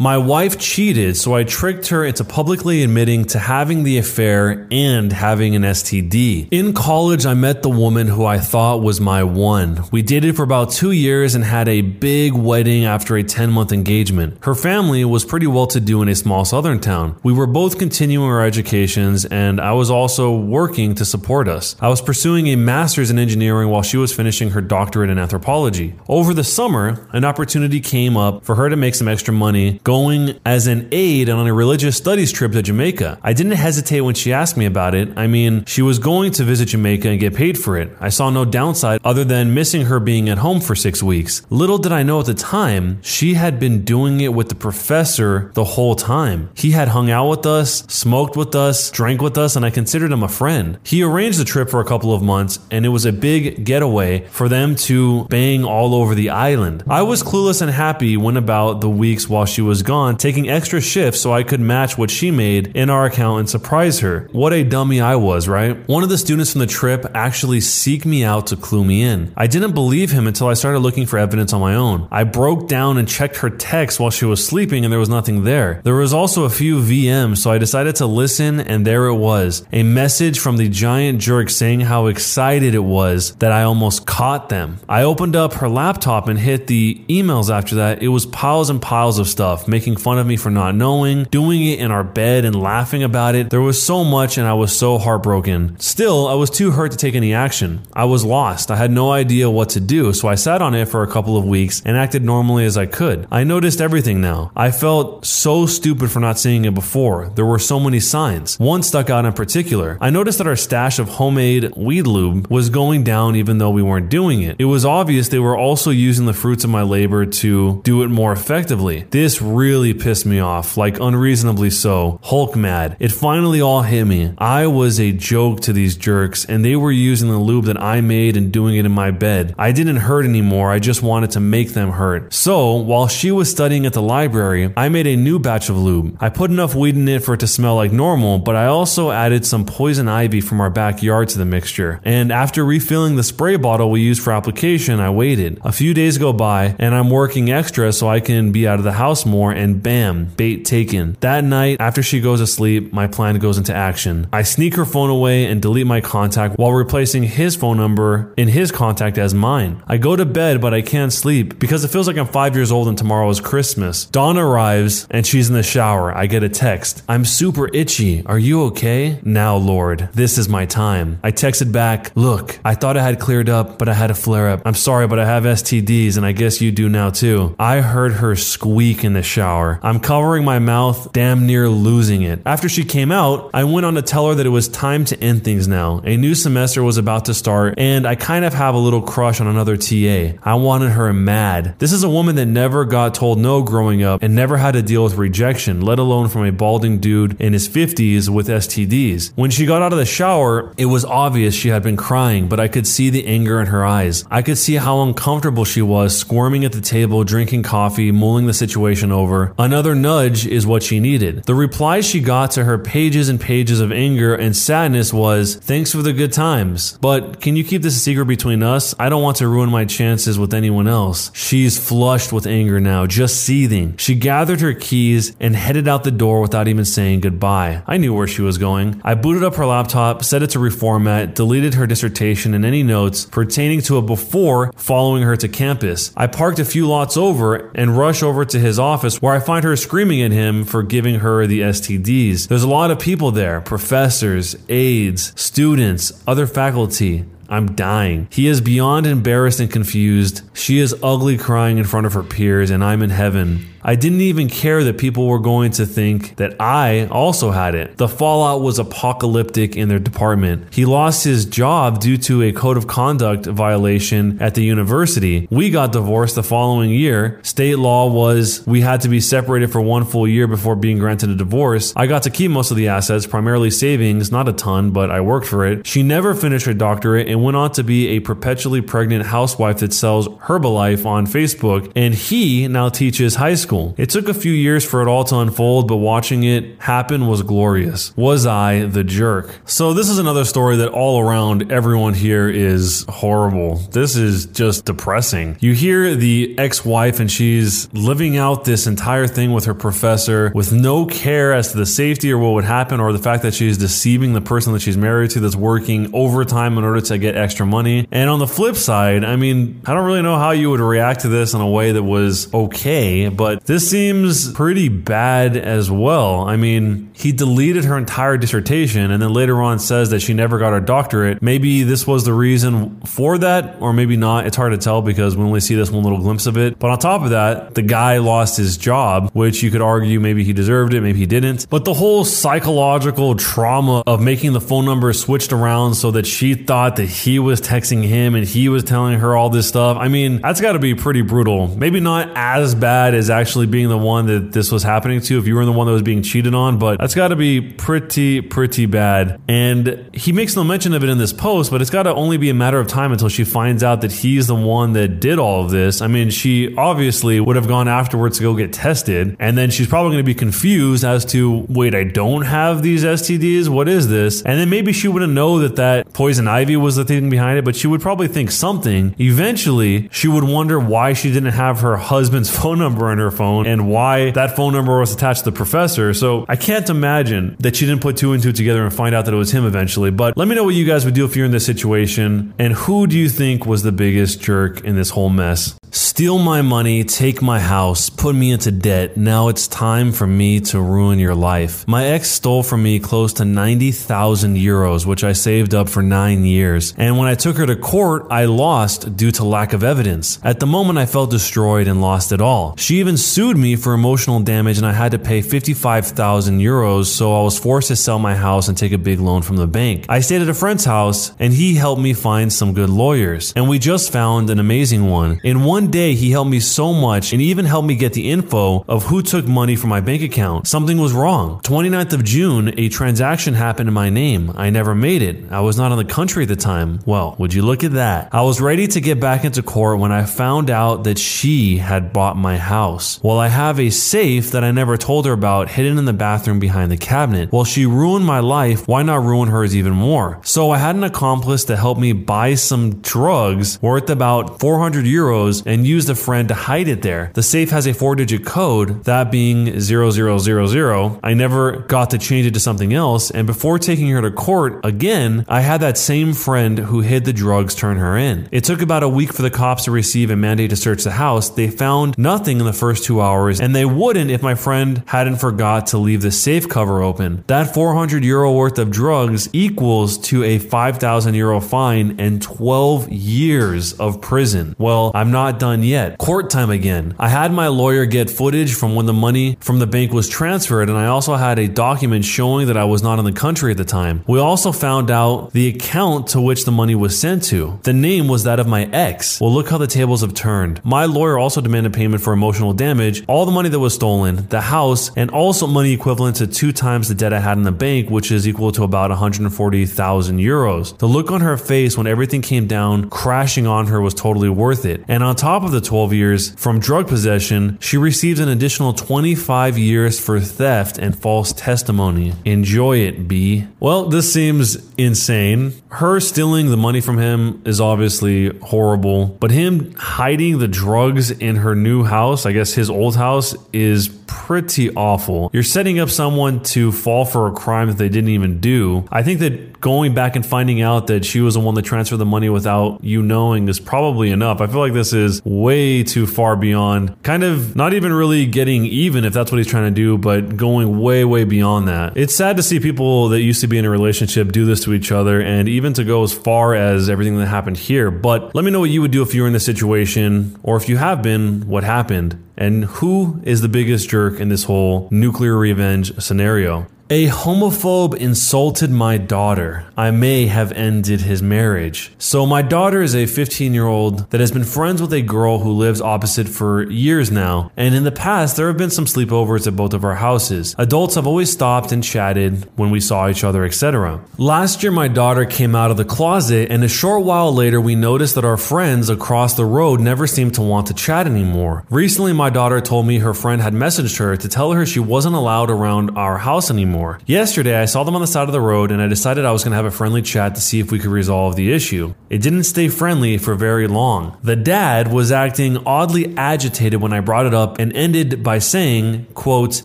My wife cheated, so I tricked her into publicly admitting to having the affair and having an STD. In college, I met the woman who I thought was my one. We dated for about two years and had a big wedding after a 10 month engagement. Her family was pretty well to do in a small southern town. We were both continuing our educations, and I was also working to support us. I was pursuing a master's in engineering while she was finishing her doctorate in anthropology. Over the summer, an opportunity came up for her to make some extra money going as an aide on a religious studies trip to Jamaica. I didn't hesitate when she asked me about it. I mean, she was going to visit Jamaica and get paid for it. I saw no downside other than missing her being at home for six weeks. Little did I know at the time, she had been doing it with the professor the whole time. He had hung out with us, smoked with us, drank with us, and I considered him a friend. He arranged the trip for a couple of months, and it was a big getaway for them to bang all over the island. I was clueless and happy when about the weeks while she was was gone, taking extra shifts so I could match what she made in our account and surprise her. What a dummy I was, right? One of the students from the trip actually seeked me out to clue me in. I didn't believe him until I started looking for evidence on my own. I broke down and checked her text while she was sleeping and there was nothing there. There was also a few VMs, so I decided to listen and there it was. A message from the giant jerk saying how excited it was that I almost caught them. I opened up her laptop and hit the emails after that. It was piles and piles of stuff making fun of me for not knowing, doing it in our bed and laughing about it. There was so much and I was so heartbroken. Still, I was too hurt to take any action. I was lost. I had no idea what to do, so I sat on it for a couple of weeks and acted normally as I could. I noticed everything now. I felt so stupid for not seeing it before. There were so many signs. One stuck out in particular. I noticed that our stash of homemade weed lube was going down even though we weren't doing it. It was obvious they were also using the fruits of my labor to do it more effectively. This really pissed me off, like unreasonably so. Hulk mad. It finally all hit me. I was a joke to these jerks, and they were using the lube that I made and doing it in my bed. I didn't hurt anymore, I just wanted to make them hurt. So, while she was studying at the library, I made a new batch of lube. I put enough weed in it for it to smell like normal, but I also added some poison ivy from our backyard to the mixture. And after refilling the spray bottle we used for application, I waited. A few days go by, and I'm working extra so I can be out of the house more more, and bam, bait taken. That night, after she goes to sleep, my plan goes into action. I sneak her phone away and delete my contact while replacing his phone number in his contact as mine. I go to bed, but I can't sleep because it feels like I'm five years old and tomorrow is Christmas. Dawn arrives and she's in the shower. I get a text. I'm super itchy. Are you okay? Now, Lord, this is my time. I texted back, Look, I thought I had cleared up, but I had a flare up. I'm sorry, but I have STDs and I guess you do now too. I heard her squeak in the shower. I'm covering my mouth, damn near losing it. After she came out, I went on to tell her that it was time to end things now. A new semester was about to start, and I kind of have a little crush on another TA. I wanted her mad. This is a woman that never got told no growing up and never had to deal with rejection, let alone from a balding dude in his 50s with STDs. When she got out of the shower, it was obvious she had been crying, but I could see the anger in her eyes. I could see how uncomfortable she was, squirming at the table, drinking coffee, mulling the situation over. Another nudge is what she needed. The reply she got to her pages and pages of anger and sadness was, Thanks for the good times. But can you keep this a secret between us? I don't want to ruin my chances with anyone else. She's flushed with anger now, just seething. She gathered her keys and headed out the door without even saying goodbye. I knew where she was going. I booted up her laptop, set it to reformat, deleted her dissertation and any notes pertaining to it before following her to campus. I parked a few lots over and rushed over to his office office where I find her screaming at him for giving her the STDs. There's a lot of people there professors, aides, students, other faculty. I'm dying. He is beyond embarrassed and confused. She is ugly crying in front of her peers, and I'm in heaven. I didn't even care that people were going to think that I also had it. The fallout was apocalyptic in their department. He lost his job due to a code of conduct violation at the university. We got divorced the following year. State law was we had to be separated for one full year before being granted a divorce. I got to keep most of the assets, primarily savings, not a ton, but I worked for it. She never finished her doctorate and went on to be a perpetually pregnant housewife that sells Herbalife on Facebook, and he now teaches high school It took a few years for it all to unfold, but watching it happen was glorious. Was I the jerk? So, this is another story that all around everyone here is horrible. This is just depressing. You hear the ex wife, and she's living out this entire thing with her professor with no care as to the safety or what would happen, or the fact that she's deceiving the person that she's married to that's working overtime in order to get extra money. And on the flip side, I mean, I don't really know how you would react to this in a way that was okay, but this seems pretty bad as well. I mean, he deleted her entire dissertation and then later on says that she never got her doctorate. Maybe this was the reason for that, or maybe not. It's hard to tell because we only see this one little glimpse of it. But on top of that, the guy lost his job, which you could argue maybe he deserved it, maybe he didn't. But the whole psychological trauma of making the phone number switched around so that she thought that he was texting him and he was telling her all this stuff. I mean, that's got to be pretty brutal. Maybe not as bad as actually being the one that this was happening to if you were the one that was being cheated on, but that's got to be pretty, pretty bad. And he makes no mention of it in this post, but it's got to only be a matter of time until she finds out that he's the one that did all of this. I mean, she obviously would have gone afterwards to go get tested, and then she's probably going to be confused as to, wait, I don't have these STDs? What is this? And then maybe she wouldn't know that that poison ivy was the thing behind it, but she would probably think something. Eventually, she would wonder why she didn't have her husband's phone number in her phone and why that phone number was attached to the professor. So I can't imagine that she didn't put two and two together and find out that it was him eventually. But let me know what you guys would do if you're in this situation and who do you think was the biggest jerk in this whole mess? Steal my money, take my house, put me into debt. Now it's time for me to ruin your life. My ex stole from me close to 90,000 euros, which I saved up for nine years. And when I took her to court, I lost due to lack of evidence. At the moment, I felt destroyed and lost it all. She even sued me for emotional damage and I had to pay 55,000 euros, so I was forced to sell my house and take a big loan from the bank. I stayed at a friend's house and he helped me find some good lawyers. And we just found an amazing one. In one day, he helped me so much and even helped me get the info of who took money from my bank account. Something was wrong. 29th of June, a transaction happened in my name. I never made it. I was not in the country at the time. Well, would you look at that? I was ready to get back into court when I found out that she had bought my house. Well, I have a safe that I never told her about hidden in the bathroom behind the cabinet. Well, she ruined my life. Why not ruin hers even more? So I had an accomplice to help me buy some drugs worth about 400 euros and used a friend to hide it there. The safe has a four digit code, that being 0000. I never got to change it to something else, and before taking her to court again, I had that same friend who hid the drugs turn her in. It took about a week for the cops to receive a mandate to search the house. They found nothing in the first two hours, and they wouldn't if my friend hadn't forgot to leave the safe cover open. That 400 euro worth of drugs equals to a 5,000 euro fine and 12 years of prison. Well, I'm not done yet. Court time again. I had my lawyer get footage from when the money from the bank was transferred, and I also had a document showing that I was not in the country at the time. We also found out the account to which the money was sent to. The name was that of my ex. Well, look how the tables have turned. My lawyer also demanded payment for emotional damage, all the money that was stolen, the house, and also money equivalent to two times the debt I had in the bank, which is equal to about 140,000 euros. The look on her face when everything came down crashing on her was totally worth it. And on top top of the 12 years from drug possession, she received an additional 25 years for theft and false testimony. Enjoy it, B. Well, this seems insane. Her stealing the money from him is obviously horrible, but him hiding the drugs in her new house, I guess his old house, is pretty awful. You're setting up someone to fall for a crime that they didn't even do. I think that going back and finding out that she was the one that transferred the money without you knowing is probably enough. I feel like this is way too far beyond kind of not even really getting even if that's what he's trying to do, but going way, way beyond that. It's sad to see people that used to be in a relationship do this to each other and even to go as far as everything that happened here. But let me know what you would do if you were in this situation or if you have been, what happened and who is the biggest jerk in this whole nuclear revenge scenario. A homophobe insulted my daughter. I may have ended his marriage. So, my daughter is a 15 year old that has been friends with a girl who lives opposite for years now. And in the past, there have been some sleepovers at both of our houses. Adults have always stopped and chatted when we saw each other, etc. Last year, my daughter came out of the closet, and a short while later, we noticed that our friends across the road never seemed to want to chat anymore. Recently, my daughter told me her friend had messaged her to tell her she wasn't allowed around our house anymore. Yesterday, I saw them on the side of the road and I decided I was going to have a friendly chat to see if we could resolve the issue. It didn't stay friendly for very long. The dad was acting oddly agitated when I brought it up and ended by saying, quote,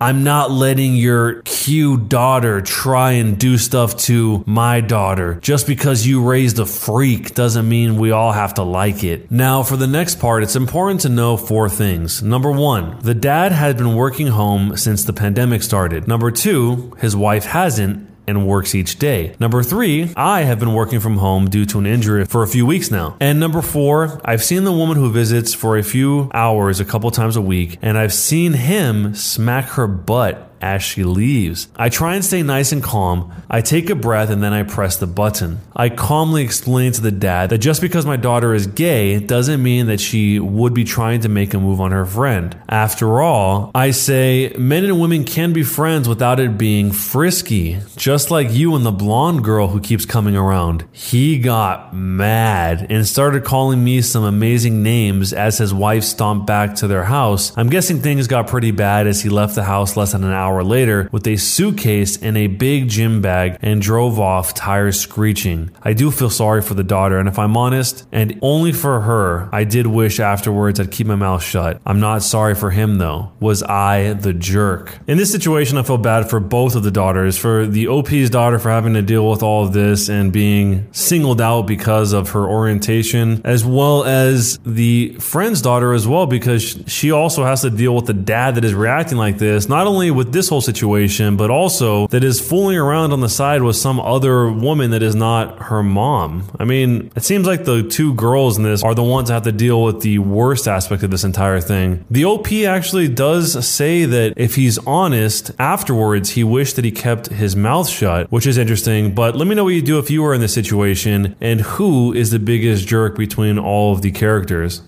I'm not letting your cute daughter try and do stuff to my daughter. Just because you raised a freak doesn't mean we all have to like it. Now, for the next part, it's important to know four things. Number one, the dad had been working home since the pandemic started. Number two, his wife hasn't and works each day. Number three, I have been working from home due to an injury for a few weeks now. And number four, I've seen the woman who visits for a few hours a couple times a week, and I've seen him smack her butt as she leaves. I try and stay nice and calm. I take a breath and then I press the button. I calmly explain to the dad that just because my daughter is gay doesn't mean that she would be trying to make a move on her friend. After all, I say men and women can be friends without it being frisky, just like you and the blonde girl who keeps coming around. He got mad and started calling me some amazing names as his wife stomped back to their house. I'm guessing things got pretty bad as he left the house less than an hour hour later with a suitcase and a big gym bag and drove off, tires screeching. I do feel sorry for the daughter, and if I'm honest, and only for her, I did wish afterwards I'd keep my mouth shut. I'm not sorry for him though. Was I the jerk? In this situation, I feel bad for both of the daughters. For the OP's daughter for having to deal with all of this and being singled out because of her orientation, as well as the friend's daughter as well, because she also has to deal with the dad that is reacting like this, not only with this this whole situation, but also that is fooling around on the side with some other woman that is not her mom. I mean, it seems like the two girls in this are the ones that have to deal with the worst aspect of this entire thing. The OP actually does say that if he's honest, afterwards he wished that he kept his mouth shut, which is interesting. But let me know what you do if you were in this situation and who is the biggest jerk between all of the characters.